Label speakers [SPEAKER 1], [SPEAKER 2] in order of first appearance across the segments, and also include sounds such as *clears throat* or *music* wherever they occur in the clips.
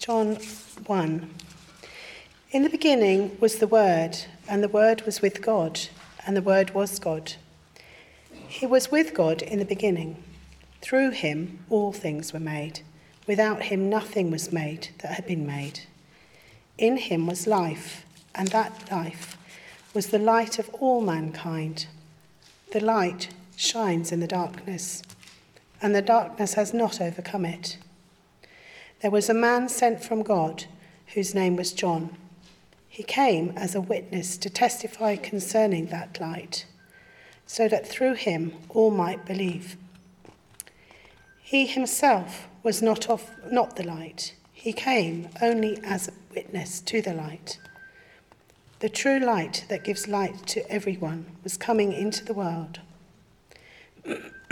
[SPEAKER 1] John 1. In the beginning was the Word, and the Word was with God, and the Word was God. He was with God in the beginning. Through him all things were made. Without him nothing was made that had been made. In him was life, and that life was the light of all mankind. The light shines in the darkness, and the darkness has not overcome it. There was a man sent from God whose name was John. He came as a witness to testify concerning that light, so that through him all might believe. He himself was not, of, not the light, he came only as a witness to the light. The true light that gives light to everyone was coming into the world. *clears throat*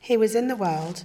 [SPEAKER 1] he was in the world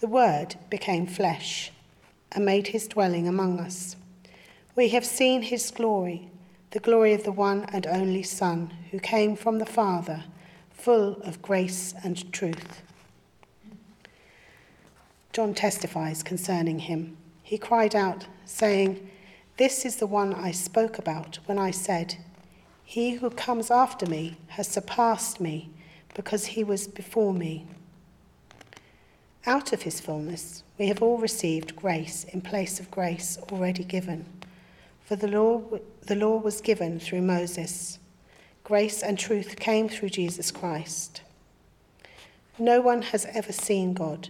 [SPEAKER 1] The Word became flesh and made his dwelling among us. We have seen his glory, the glory of the one and only Son, who came from the Father, full of grace and truth. John testifies concerning him. He cried out, saying, This is the one I spoke about when I said, He who comes after me has surpassed me, because he was before me. Out of his fullness, we have all received grace in place of grace already given. For the law, the law was given through Moses. Grace and truth came through Jesus Christ. No one has ever seen God,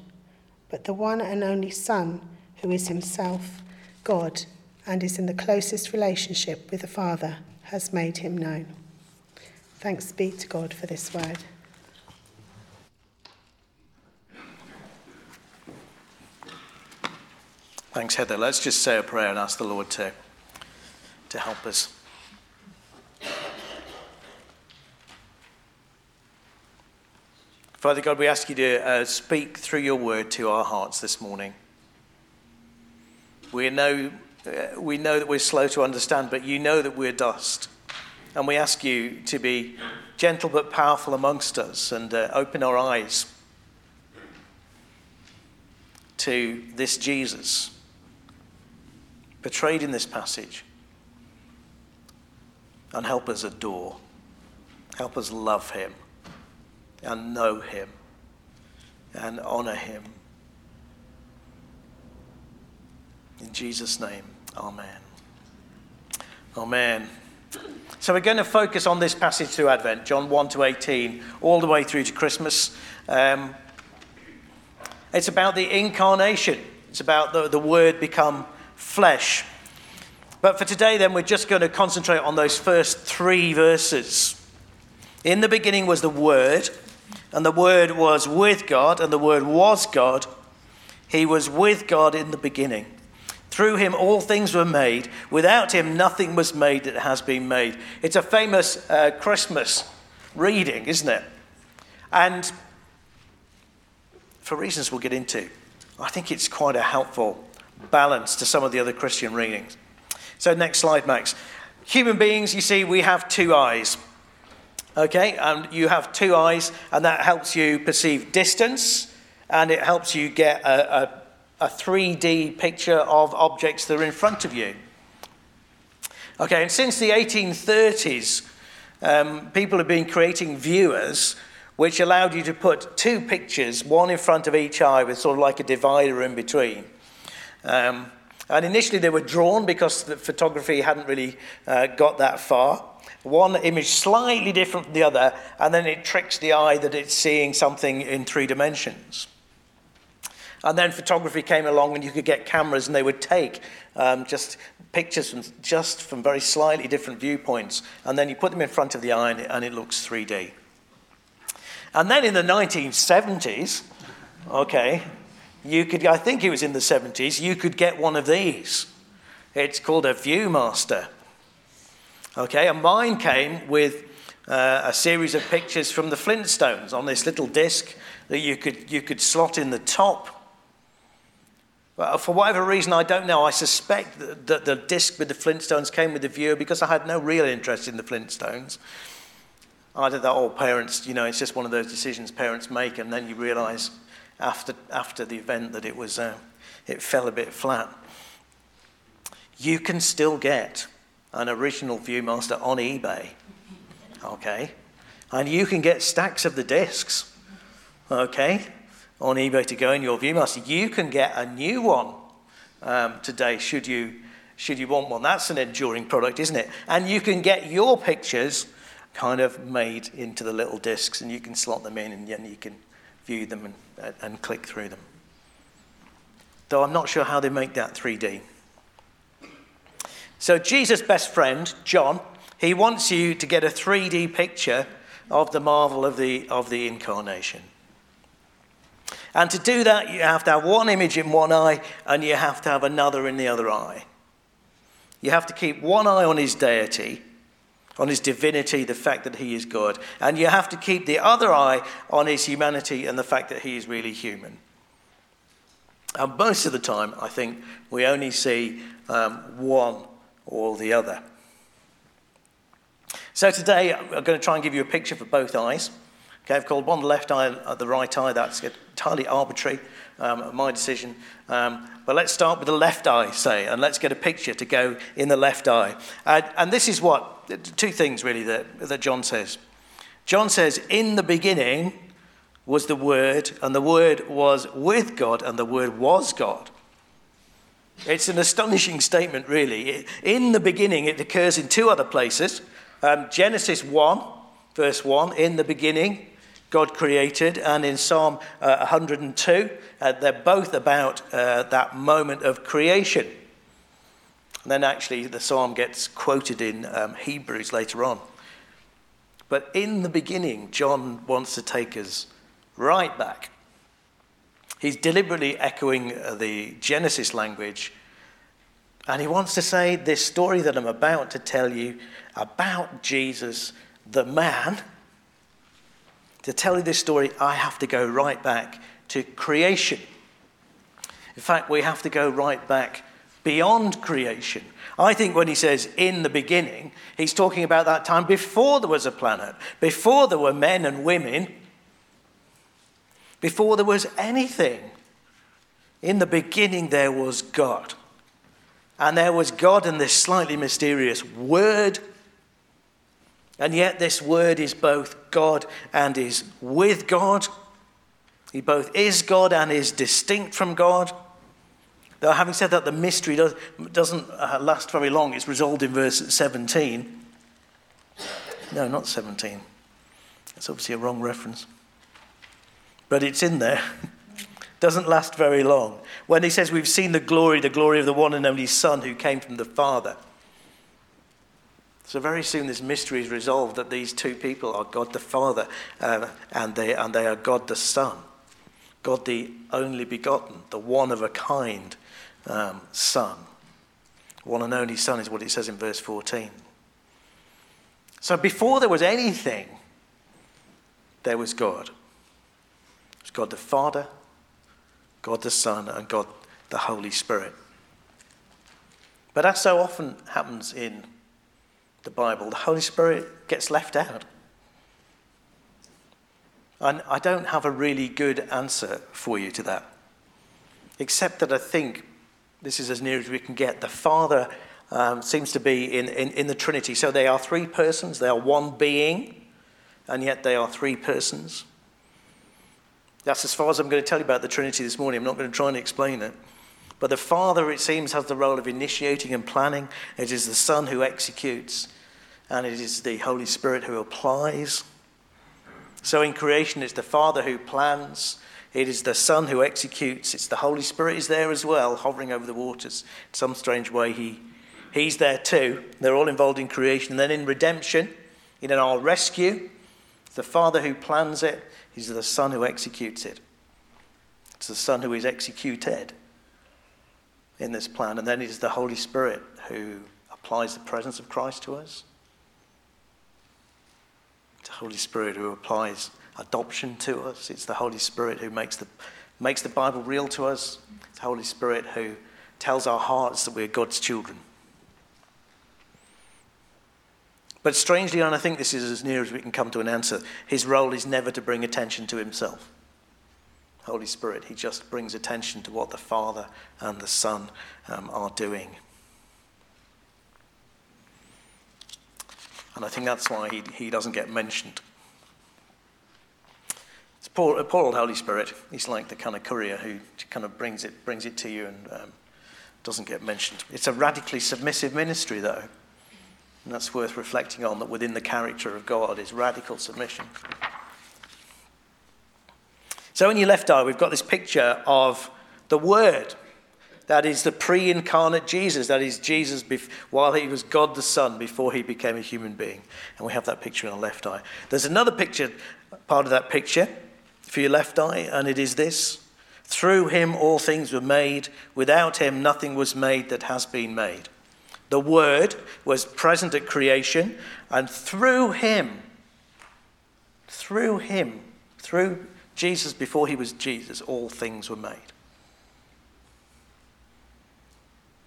[SPEAKER 1] but the one and only Son, who is himself God and is in the closest relationship with the Father, has made him known. Thanks be to God for this word.
[SPEAKER 2] Thanks, Heather. Let's just say a prayer and ask the Lord to, to help us. Father God, we ask you to uh, speak through your word to our hearts this morning. We know, uh, we know that we're slow to understand, but you know that we're dust. And we ask you to be gentle but powerful amongst us and uh, open our eyes to this Jesus portrayed in this passage. And help us adore, help us love him and know him and honor him. In Jesus' name, amen. Amen. So we're going to focus on this passage through Advent, John 1 to 18, all the way through to Christmas. Um, it's about the incarnation. It's about the, the word become flesh. But for today, then, we're just going to concentrate on those first three verses. In the beginning was the Word, and the Word was with God, and the Word was God. He was with God in the beginning. Through him, all things were made. Without him, nothing was made that has been made. It's a famous uh, Christmas reading, isn't it? And for reasons we'll get into, I think it's quite a helpful balance to some of the other Christian readings. So, next slide, Max. Human beings, you see, we have two eyes. Okay, and you have two eyes, and that helps you perceive distance, and it helps you get a, a, a 3D picture of objects that are in front of you. Okay, and since the 1830s, um, people have been creating viewers which allowed you to put two pictures, one in front of each eye, with sort of like a divider in between. Um, and initially they were drawn because the photography hadn't really uh, got that far. One image slightly different from the other, and then it tricks the eye that it's seeing something in three dimensions. And then photography came along, and you could get cameras, and they would take um, just pictures from just from very slightly different viewpoints, and then you put them in front of the eye, and it, and it looks 3D. And then in the 1970s, okay, you could, I think it was in the 70s, you could get one of these. It's called a Viewmaster. Okay, and mine came with uh, a series of pictures from the Flintstones on this little disc that you could, you could slot in the top. But for whatever reason, I don't know. I suspect that, that the disc with the Flintstones came with the viewer because I had no real interest in the Flintstones. Did that, all parents, you know, it's just one of those decisions parents make, and then you realize after, after the event that it, was, uh, it fell a bit flat. You can still get an original Viewmaster on eBay, okay? And you can get stacks of the discs, okay, on eBay to go in your Viewmaster. You can get a new one um, today, should you, should you want one. That's an enduring product, isn't it? And you can get your pictures kind of made into the little discs, and you can slot them in, and then you can view them and, and click through them. Though I'm not sure how they make that 3D. So, Jesus' best friend, John, he wants you to get a 3D picture of the marvel of the, of the incarnation. And to do that, you have to have one image in one eye and you have to have another in the other eye. You have to keep one eye on his deity on his divinity, the fact that he is God. And you have to keep the other eye on his humanity and the fact that he is really human. And most of the time, I think we only see um, one or the other. So today, I'm going to try and give you a picture for both eyes. Okay, I've called one the left eye and the right eye. That's entirely arbitrary, um, my decision. Um, but let's start with the left eye, say, and let's get a picture to go in the left eye. Uh, and this is what two things really that, that John says. John says, In the beginning was the Word, and the Word was with God, and the Word was God. It's an astonishing statement, really. In the beginning, it occurs in two other places. Um, Genesis 1, verse 1, in the beginning, God created, and in Psalm uh, 102, uh, they're both about uh, that moment of creation. And then actually, the psalm gets quoted in um, Hebrews later on. But in the beginning, John wants to take us right back. He's deliberately echoing uh, the Genesis language, and he wants to say this story that I'm about to tell you about Jesus, the man. To tell you this story, I have to go right back to creation. In fact, we have to go right back beyond creation. I think when he says in the beginning, he's talking about that time before there was a planet, before there were men and women, before there was anything. In the beginning, there was God. And there was God and this slightly mysterious word. And yet, this word is both God and is with God. He both is God and is distinct from God. Though, having said that, the mystery does, doesn't uh, last very long. It's resolved in verse 17. No, not 17. It's obviously a wrong reference. But it's in there. *laughs* doesn't last very long. When he says, We've seen the glory, the glory of the one and only Son who came from the Father. So, very soon, this mystery is resolved that these two people are God the Father uh, and, they, and they are God the Son. God the only begotten, the one of a kind, um, Son. One and only Son is what it says in verse 14. So before there was anything, there was God. It was God the Father, God the Son, and God the Holy Spirit. But as so often happens in the Bible, the Holy Spirit gets left out. And I don't have a really good answer for you to that, except that I think this is as near as we can get. The Father um, seems to be in, in, in the Trinity. So they are three persons, they are one being, and yet they are three persons. That's as far as I'm going to tell you about the Trinity this morning. I'm not going to try and explain it. But the Father, it seems, has the role of initiating and planning. It is the Son who executes, and it is the Holy Spirit who applies. So in creation, it's the Father who plans, it is the Son who executes. It's the Holy Spirit is there as well, hovering over the waters. In some strange way, he, he's there too. They're all involved in creation. And then in redemption, in our rescue, it's the Father who plans it. He's the Son who executes it. It's the Son who is executed in this plan. And then it is the Holy Spirit who applies the presence of Christ to us. It's the Holy Spirit who applies adoption to us. It's the Holy Spirit who makes the, makes the Bible real to us. It's the Holy Spirit who tells our hearts that we're God's children. But strangely, and I think this is as near as we can come to an answer, his role is never to bring attention to himself. Holy Spirit, he just brings attention to what the Father and the Son um, are doing. And I think that's why he, he doesn't get mentioned. Poor, poor old Holy Spirit. He's like the kind of courier who kind of brings it, brings it to you and um, doesn't get mentioned. It's a radically submissive ministry, though. And that's worth reflecting on that within the character of God is radical submission. So in your left eye, we've got this picture of the Word. That is the pre incarnate Jesus. That is Jesus bef- while he was God the Son before he became a human being. And we have that picture in our left eye. There's another picture, part of that picture, for your left eye, and it is this Through him all things were made. Without him nothing was made that has been made. The Word was present at creation, and through Him, through Him, through Jesus before He was Jesus, all things were made.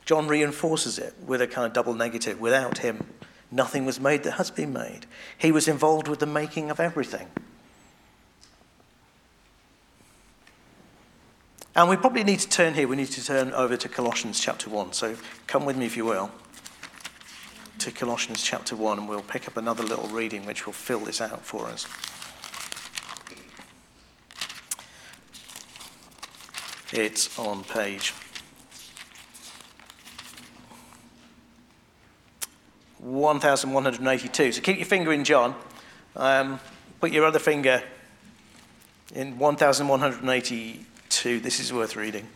[SPEAKER 2] John reinforces it with a kind of double negative. Without Him, nothing was made that has been made. He was involved with the making of everything. And we probably need to turn here, we need to turn over to Colossians chapter 1. So come with me if you will to Colossians chapter 1, and we'll pick up another little reading which will fill this out for us. It's on page 1182. So keep your finger in John. Um, put your other finger in 1182. This is worth reading.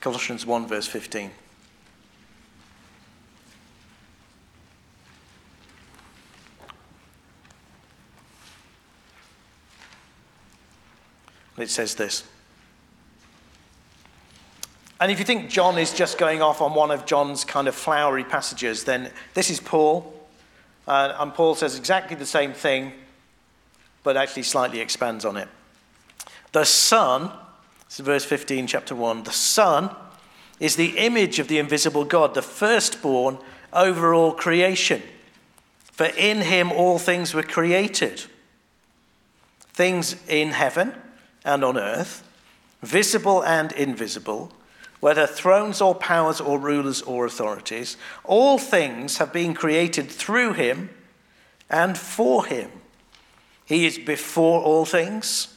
[SPEAKER 2] Colossians 1, verse 15. It says this. And if you think John is just going off on one of John's kind of flowery passages, then this is Paul. Uh, and Paul says exactly the same thing, but actually slightly expands on it. The Son, this is verse 15, chapter 1, the Son is the image of the invisible God, the firstborn over all creation. For in him all things were created things in heaven and on earth, visible and invisible, whether thrones or powers or rulers or authorities, all things have been created through him and for him. He is before all things,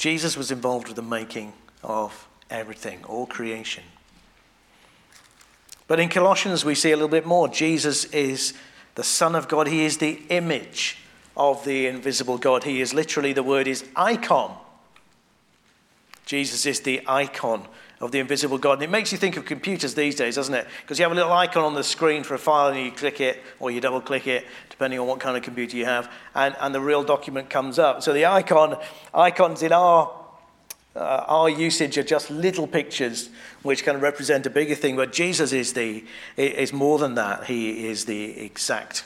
[SPEAKER 2] Jesus was involved with the making of everything, all creation. But in Colossians, we see a little bit more. Jesus is the Son of God, He is the image of the invisible God. He is literally, the word is icon. Jesus is the icon of the invisible God. And it makes you think of computers these days, doesn't it? Because you have a little icon on the screen for a file and you click it or you double click it, depending on what kind of computer you have, and, and the real document comes up. So the icon, icons in our, uh, our usage are just little pictures which kind of represent a bigger thing, but Jesus is, the, is more than that. He is the exact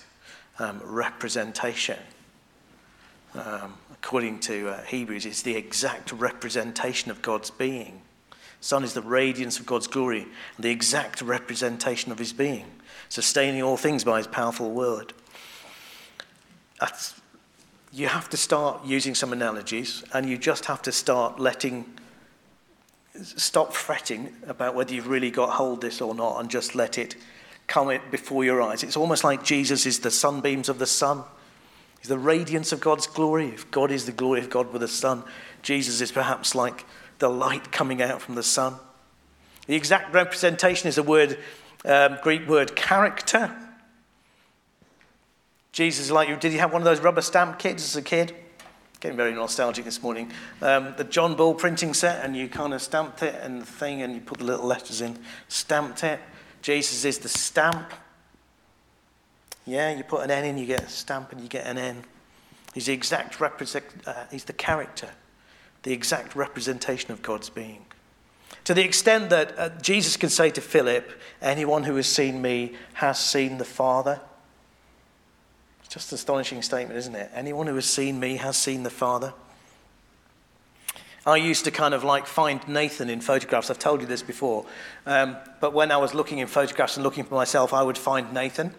[SPEAKER 2] um, representation um, according to uh, Hebrews, it's the exact representation of God's being. Son is the radiance of God's glory and the exact representation of his being, sustaining all things by his powerful word. That's, you have to start using some analogies and you just have to start letting, stop fretting about whether you've really got hold of this or not and just let it come before your eyes. It's almost like Jesus is the sunbeams of the sun He's the radiance of God's glory. If God is the glory of God with the sun, Jesus is perhaps like the light coming out from the sun. The exact representation is a word, um, Greek word, character. Jesus, like you, did you have one of those rubber stamp kits as a kid? Getting very nostalgic this morning. Um, the John Bull printing set, and you kind of stamped it and the thing, and you put the little letters in, stamped it. Jesus is the stamp. Yeah, you put an N in, you get a stamp, and you get an N. He's the exact represent, uh, he's the character, the exact representation of God's being. To the extent that uh, Jesus can say to Philip, Anyone who has seen me has seen the Father. It's just an astonishing statement, isn't it? Anyone who has seen me has seen the Father. I used to kind of like find Nathan in photographs. I've told you this before. Um, but when I was looking in photographs and looking for myself, I would find Nathan,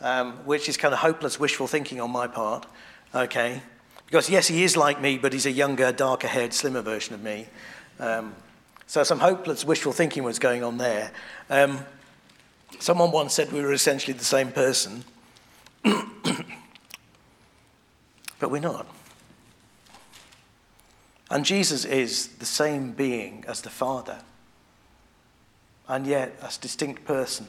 [SPEAKER 2] um, which is kind of hopeless wishful thinking on my part. Okay? Because, yes, he is like me, but he's a younger, darker haired, slimmer version of me. Um, so some hopeless wishful thinking was going on there. Um, someone once said we were essentially the same person, *clears throat* but we're not. And Jesus is the same being as the Father, and yet a distinct person.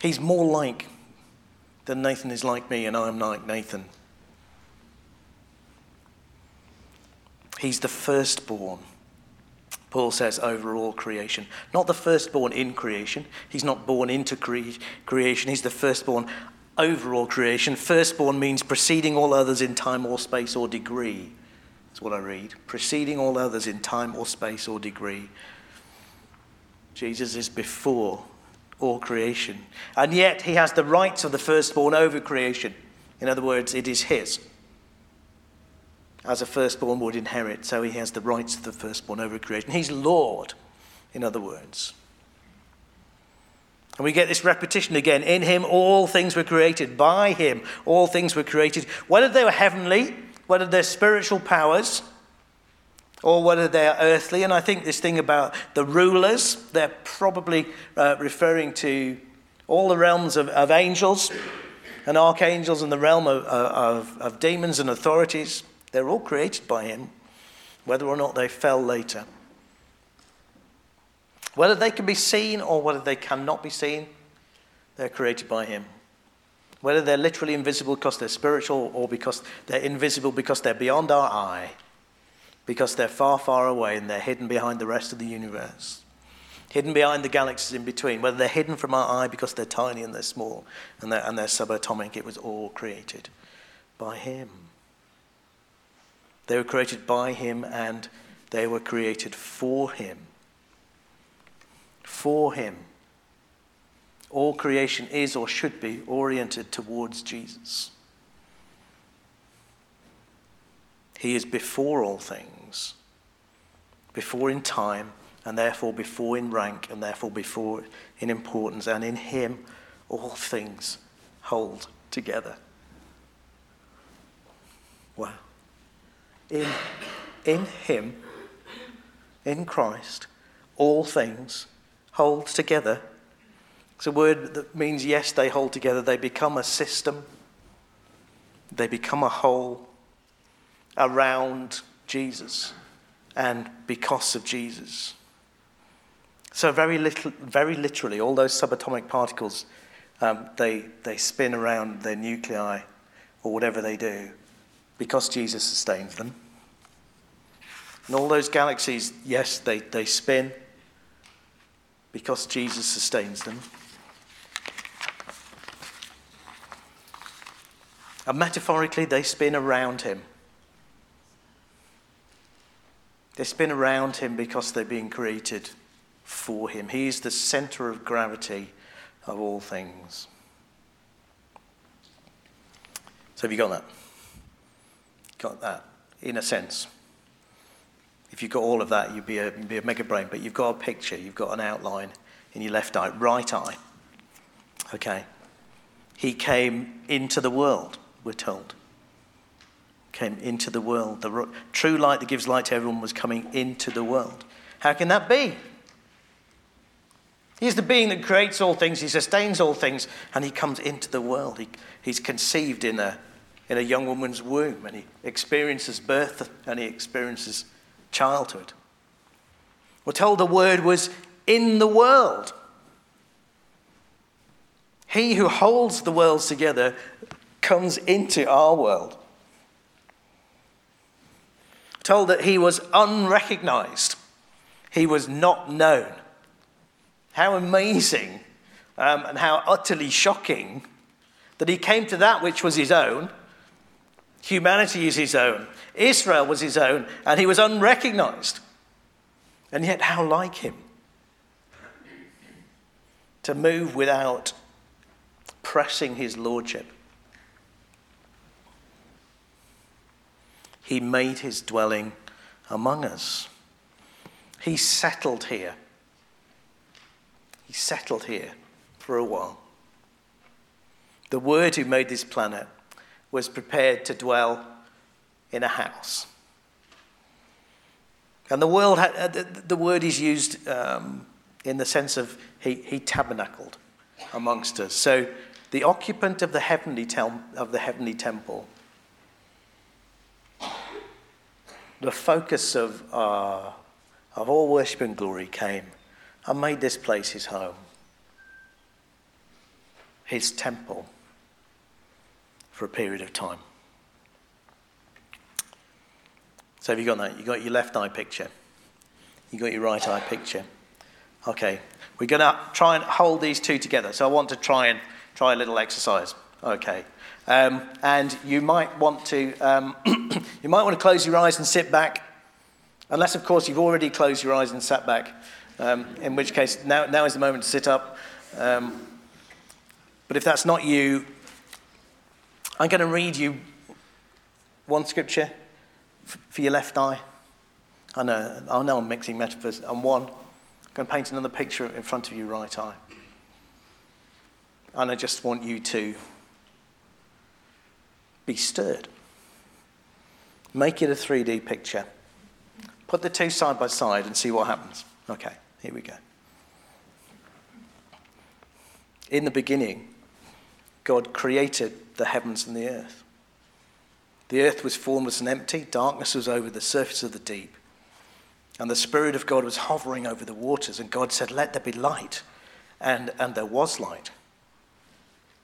[SPEAKER 2] He's more like than Nathan is like me, and I'm like Nathan. He's the firstborn Paul says, over all creation. Not the firstborn in creation. He's not born into cre- creation. He's the firstborn over all creation. Firstborn means preceding all others in time or space or degree. That's what I read. Preceding all others in time or space or degree. Jesus is before all creation. And yet he has the rights of the firstborn over creation. In other words, it is his as a firstborn would inherit, so he has the rights of the firstborn over creation. He's Lord, in other words. And we get this repetition again. In him, all things were created. By him, all things were created. Whether they were heavenly, whether they're spiritual powers, or whether they're earthly. And I think this thing about the rulers, they're probably uh, referring to all the realms of, of, angels and archangels and the realm of, of, of demons and authorities. They're all created by Him, whether or not they fell later. Whether they can be seen or whether they cannot be seen, they're created by Him. Whether they're literally invisible because they're spiritual or because they're invisible because they're beyond our eye, because they're far, far away and they're hidden behind the rest of the universe, hidden behind the galaxies in between, whether they're hidden from our eye because they're tiny and they're small and they're, and they're subatomic, it was all created by Him. They were created by Him and they were created for Him. For Him. All creation is or should be oriented towards Jesus. He is before all things, before in time, and therefore before in rank, and therefore before in importance. And in Him, all things hold together. Wow in, in Him, in Christ, all things hold together. It's a word that means, yes, they hold together. They become a system, they become a whole around Jesus and because of Jesus. So, very, little, very literally, all those subatomic particles, um, they, they spin around their nuclei or whatever they do because Jesus sustains them. And all those galaxies, yes, they, they spin because Jesus sustains them. And metaphorically, they spin around him. They spin around him because they're being created for him. He is the center of gravity of all things. So, have you got that? Got that in a sense. If you've got all of that, you'd be a, be a mega brain, but you've got a picture, you've got an outline in your left eye, right eye. Okay. He came into the world, we're told. Came into the world. The true light that gives light to everyone was coming into the world. How can that be? He's the being that creates all things, he sustains all things, and he comes into the world. He, he's conceived in a, in a young woman's womb, and he experiences birth and he experiences childhood. We're told the word was in the world. He who holds the world together comes into our world. Told that he was unrecognized, he was not known. How amazing um, and how utterly shocking that he came to that which was his own. Humanity is his own. Israel was his own, and he was unrecognized. And yet, how like him? To move without pressing his lordship. He made his dwelling among us. He settled here. He settled here for a while. The Word who made this planet was prepared to dwell in a house. And the, world had, uh, the, word is used um, in the sense of he, he tabernacled amongst us. So the occupant of the heavenly, tem- of the heavenly temple, the focus of, uh, of all worship and glory came and made this place his home, his temple for a period of time. So have you got that? You got your left eye picture. You got your right eye picture. Okay, we're going to try and hold these two together. So I want to try and try a little exercise. Okay, um, and you might want to um, *clears throat* you might want to close your eyes and sit back, unless of course you've already closed your eyes and sat back. Um, in which case now now is the moment to sit up. Um, but if that's not you, I'm going to read you one scripture for your left eye. I know, I know I'm mixing metaphors. And one, I'm going to paint another picture in front of your right eye. And I just want you to be stirred. Make it a 3D picture. Put the two side by side and see what happens. Okay, here we go. In the beginning, God created the heavens and the earth. The earth was formless and empty, darkness was over the surface of the deep. And the Spirit of God was hovering over the waters, and God said, Let there be light. And, and there was light.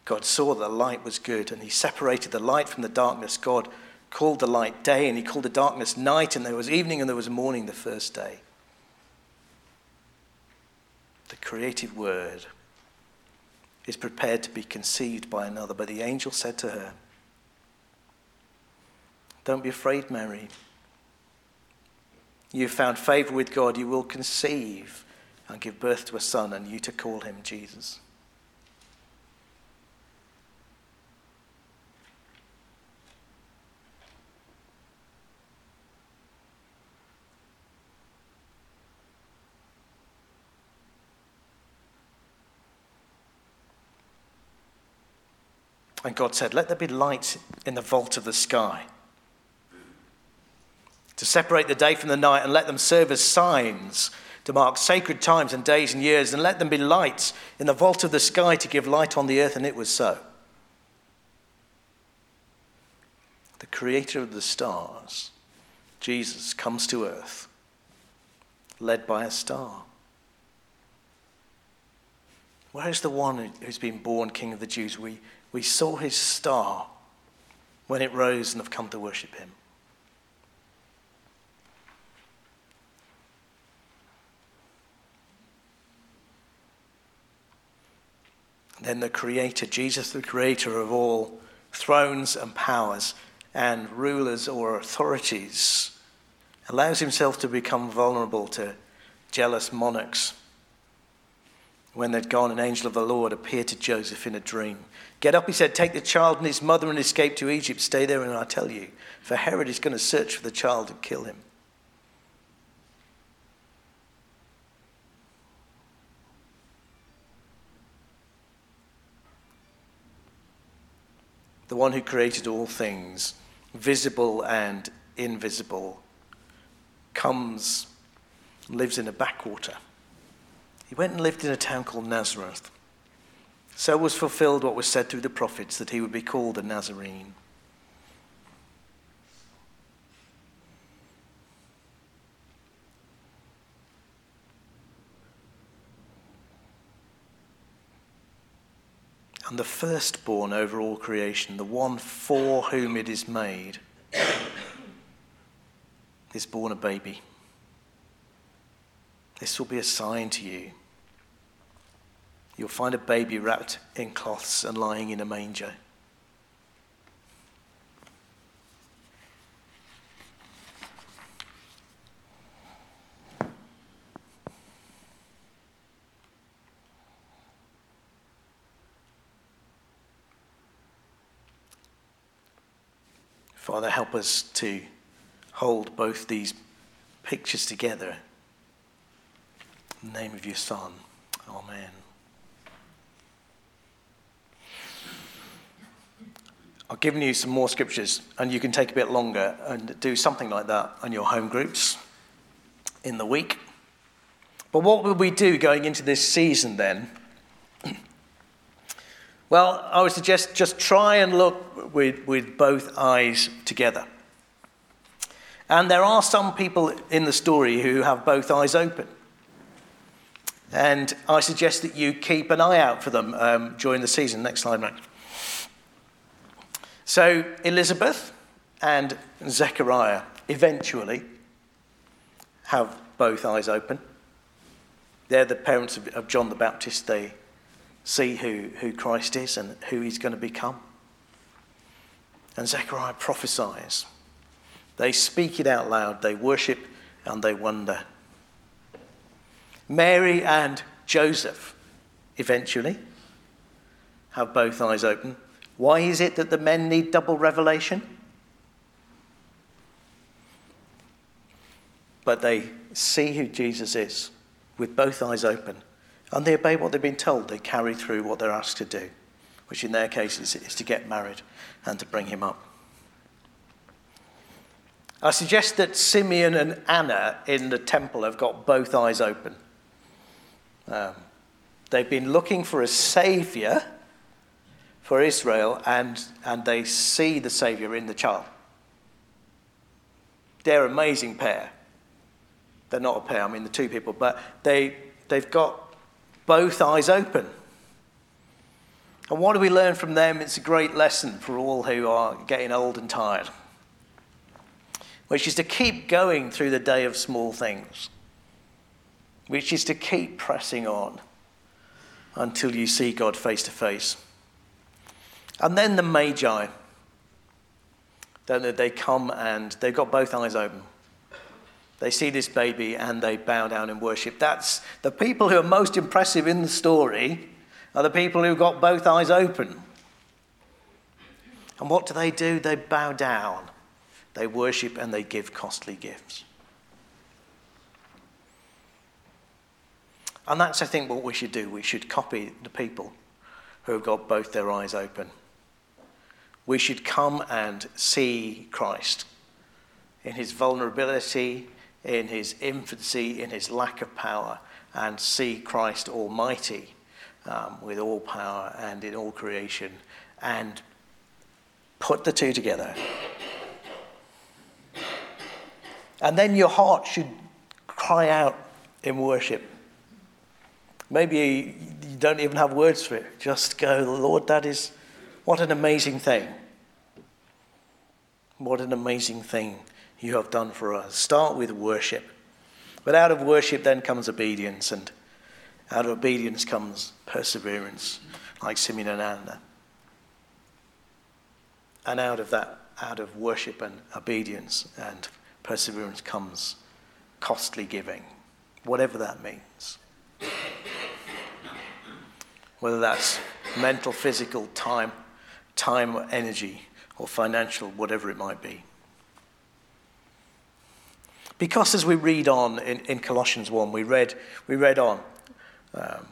[SPEAKER 2] God saw that the light was good, and He separated the light from the darkness. God called the light day, and He called the darkness night, and there was evening and there was morning the first day. The creative word is prepared to be conceived by another. But the angel said to her, don't be afraid, Mary. You've found favor with God. You will conceive and give birth to a son, and you to call him Jesus. And God said, Let there be light in the vault of the sky to separate the day from the night and let them serve as signs to mark sacred times and days and years, and let them be lights in the vault of the sky to give light on the earth, and it was so. The creator of the stars, Jesus, comes to earth, led by a star. Where is the one who's been born King of the Jews? We, we saw his star when it rose and have come to worship him. then the Creator, Jesus, the Creator of all thrones and powers and rulers or authorities, allows himself to become vulnerable to jealous monarchs. When they'd gone, an angel of the Lord appeared to Joseph in a dream. Get up, he said, take the child and his mother and escape to Egypt. Stay there, and I'll tell you. For Herod is going to search for the child and kill him. the one who created all things, visible and invisible, comes, lives in a backwater, He went and lived in a town called Nazareth. So was fulfilled what was said through the prophets that he would be called a Nazarene. and the firstborn over all creation, the one for whom it is made, is born a baby. This will be a sign to you. You'll find a baby wrapped in cloths and lying in a manger. Father, help us to hold both these pictures together. The name of your Son. Amen. I've given you some more scriptures, and you can take a bit longer and do something like that on your home groups in the week. But what will we do going into this season then? *clears throat* Well, I would suggest just try and look with, with both eyes together. And there are some people in the story who have both eyes open. And I suggest that you keep an eye out for them um, during the season. Next slide, Max. So, Elizabeth and Zechariah eventually have both eyes open. They're the parents of, of John the Baptist. They see who, who Christ is and who he's going to become. And Zechariah prophesies. They speak it out loud, they worship and they wonder. Mary and Joseph eventually have both eyes open. Why is it that the men need double revelation? But they see who Jesus is with both eyes open and they obey what they've been told. They carry through what they're asked to do, which in their case is, is to get married and to bring him up. I suggest that Simeon and Anna in the temple have got both eyes open. Um, they've been looking for a savior for Israel, and, and they see the savior in the child. They're an amazing pair. They're not a pair, I mean the two people, but they, they've got both eyes open. And what do we learn from them? It's a great lesson for all who are getting old and tired, which is to keep going through the day of small things, which is to keep pressing on until you see God face to face. And then the Magi, they come and they've got both eyes open. They see this baby and they bow down and worship. That's the people who are most impressive in the story are the people who've got both eyes open. And what do they do? They bow down, they worship, and they give costly gifts. And that's, I think, what we should do. We should copy the people who have got both their eyes open. We should come and see Christ in his vulnerability, in his infancy, in his lack of power, and see Christ Almighty um, with all power and in all creation, and put the two together. And then your heart should cry out in worship. Maybe you don't even have words for it. Just go, Lord, that is what an amazing thing. What an amazing thing you have done for us. Start with worship. But out of worship then comes obedience, and out of obedience comes perseverance, like Simeon and Anna. And out of that, out of worship and obedience and perseverance comes costly giving, whatever that means. Whether that's mental, physical, time, time, energy, or financial, whatever it might be. Because as we read on in, in Colossians 1, we read, we read on um,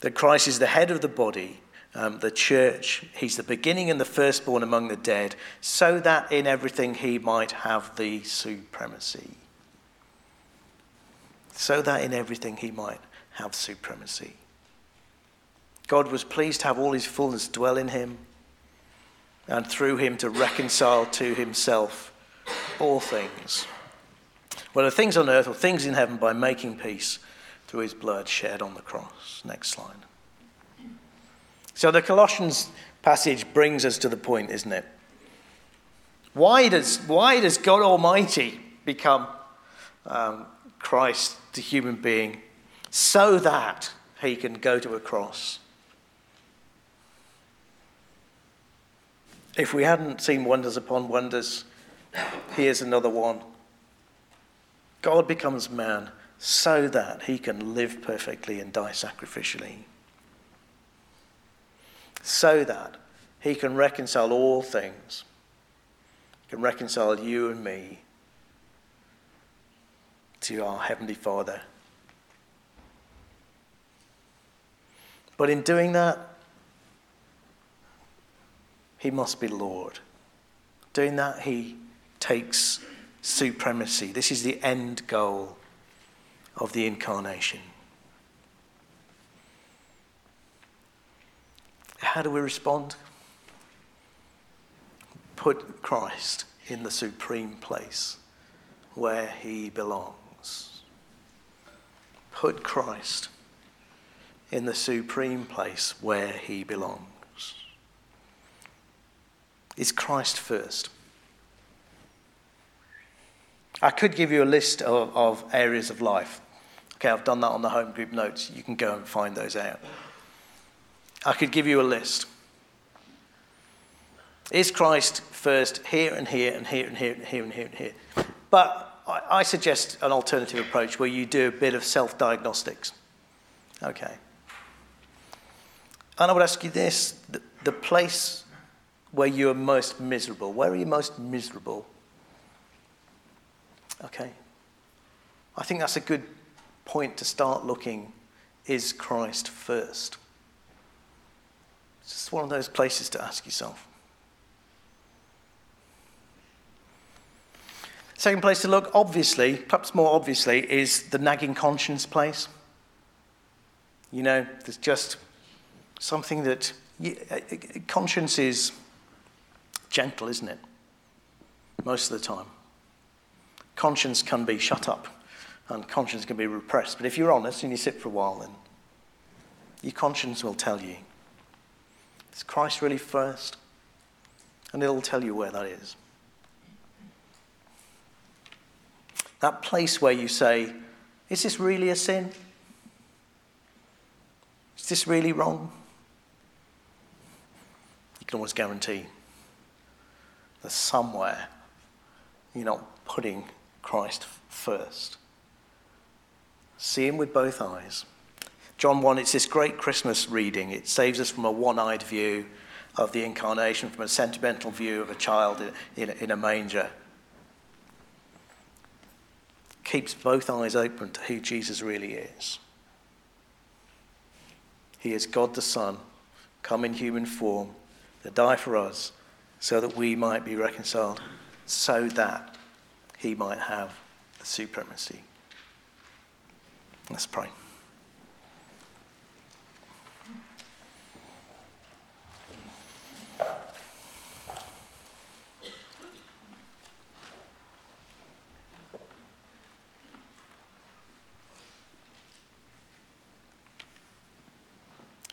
[SPEAKER 2] that Christ is the head of the body, um, the church. He's the beginning and the firstborn among the dead, so that in everything he might have the supremacy. So that in everything he might have supremacy. God was pleased to have all his fullness dwell in him and through him to reconcile to himself all things, whether things on earth or things in heaven, by making peace through his blood shed on the cross. Next slide. So the Colossians passage brings us to the point, isn't it? Why does, why does God Almighty become um, Christ, the human being, so that he can go to a cross? If we hadn't seen wonders upon wonders, here's another one. God becomes man so that he can live perfectly and die sacrificially. So that he can reconcile all things can reconcile you and me to our Heavenly Father. But in doing that, He must be Lord. Doing that, He takes supremacy. This is the end goal of the incarnation. How do we respond? put Christ in the supreme place where he belongs. Put Christ in the supreme place where he belongs. Is Christ first? I could give you a list of, of areas of life. Okay, I've done that on the home group notes. You can go and find those out. I could give you a list. Is Christ first here and here and here and here and here and here and here? But I, suggest an alternative approach where you do a bit of self diagnostics. Okay. And I would ask you this the, the place where you are most miserable, where are you most miserable? Okay. I think that's a good point to start looking. Is Christ first? It's just one of those places to ask yourself. Second place to look, obviously, perhaps more obviously, is the nagging conscience place. You know, there's just something that uh, conscience is gentle, isn't it? Most of the time. Conscience can be shut up and conscience can be repressed. But if you're honest and you sit for a while, then your conscience will tell you is Christ really first? And it'll tell you where that is. That place where you say, Is this really a sin? Is this really wrong? You can always guarantee that somewhere you're not putting Christ first. See Him with both eyes. John 1, it's this great Christmas reading. It saves us from a one eyed view of the incarnation, from a sentimental view of a child in, in, in a manger keeps both eyes open to who Jesus really is. He is God the Son, come in human form to die for us so that we might be reconciled, so that he might have the supremacy. Let's pray.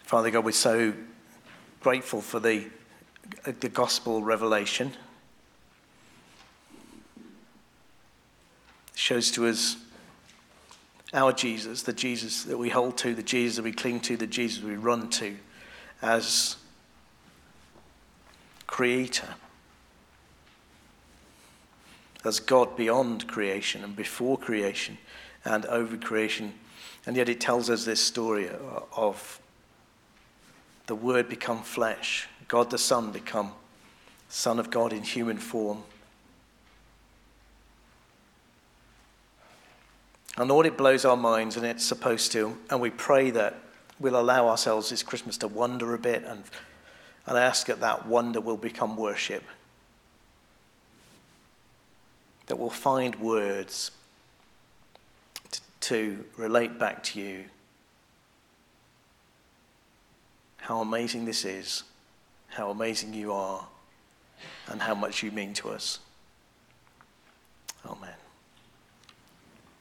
[SPEAKER 2] Father God, we're so grateful for the, the gospel revelation. It shows to us our Jesus, the Jesus that we hold to, the Jesus that we cling to, the Jesus we run to as creator, as God beyond creation and before creation and over creation. And yet it tells us this story of the Word become flesh, God the Son become Son of God in human form. And Lord, it blows our minds, and it's supposed to. And we pray that we'll allow ourselves this Christmas to wonder a bit and, and ask that that wonder will become worship. That we'll find words to, to relate back to you how amazing this is, how amazing you are, and how much you mean to us. Amen.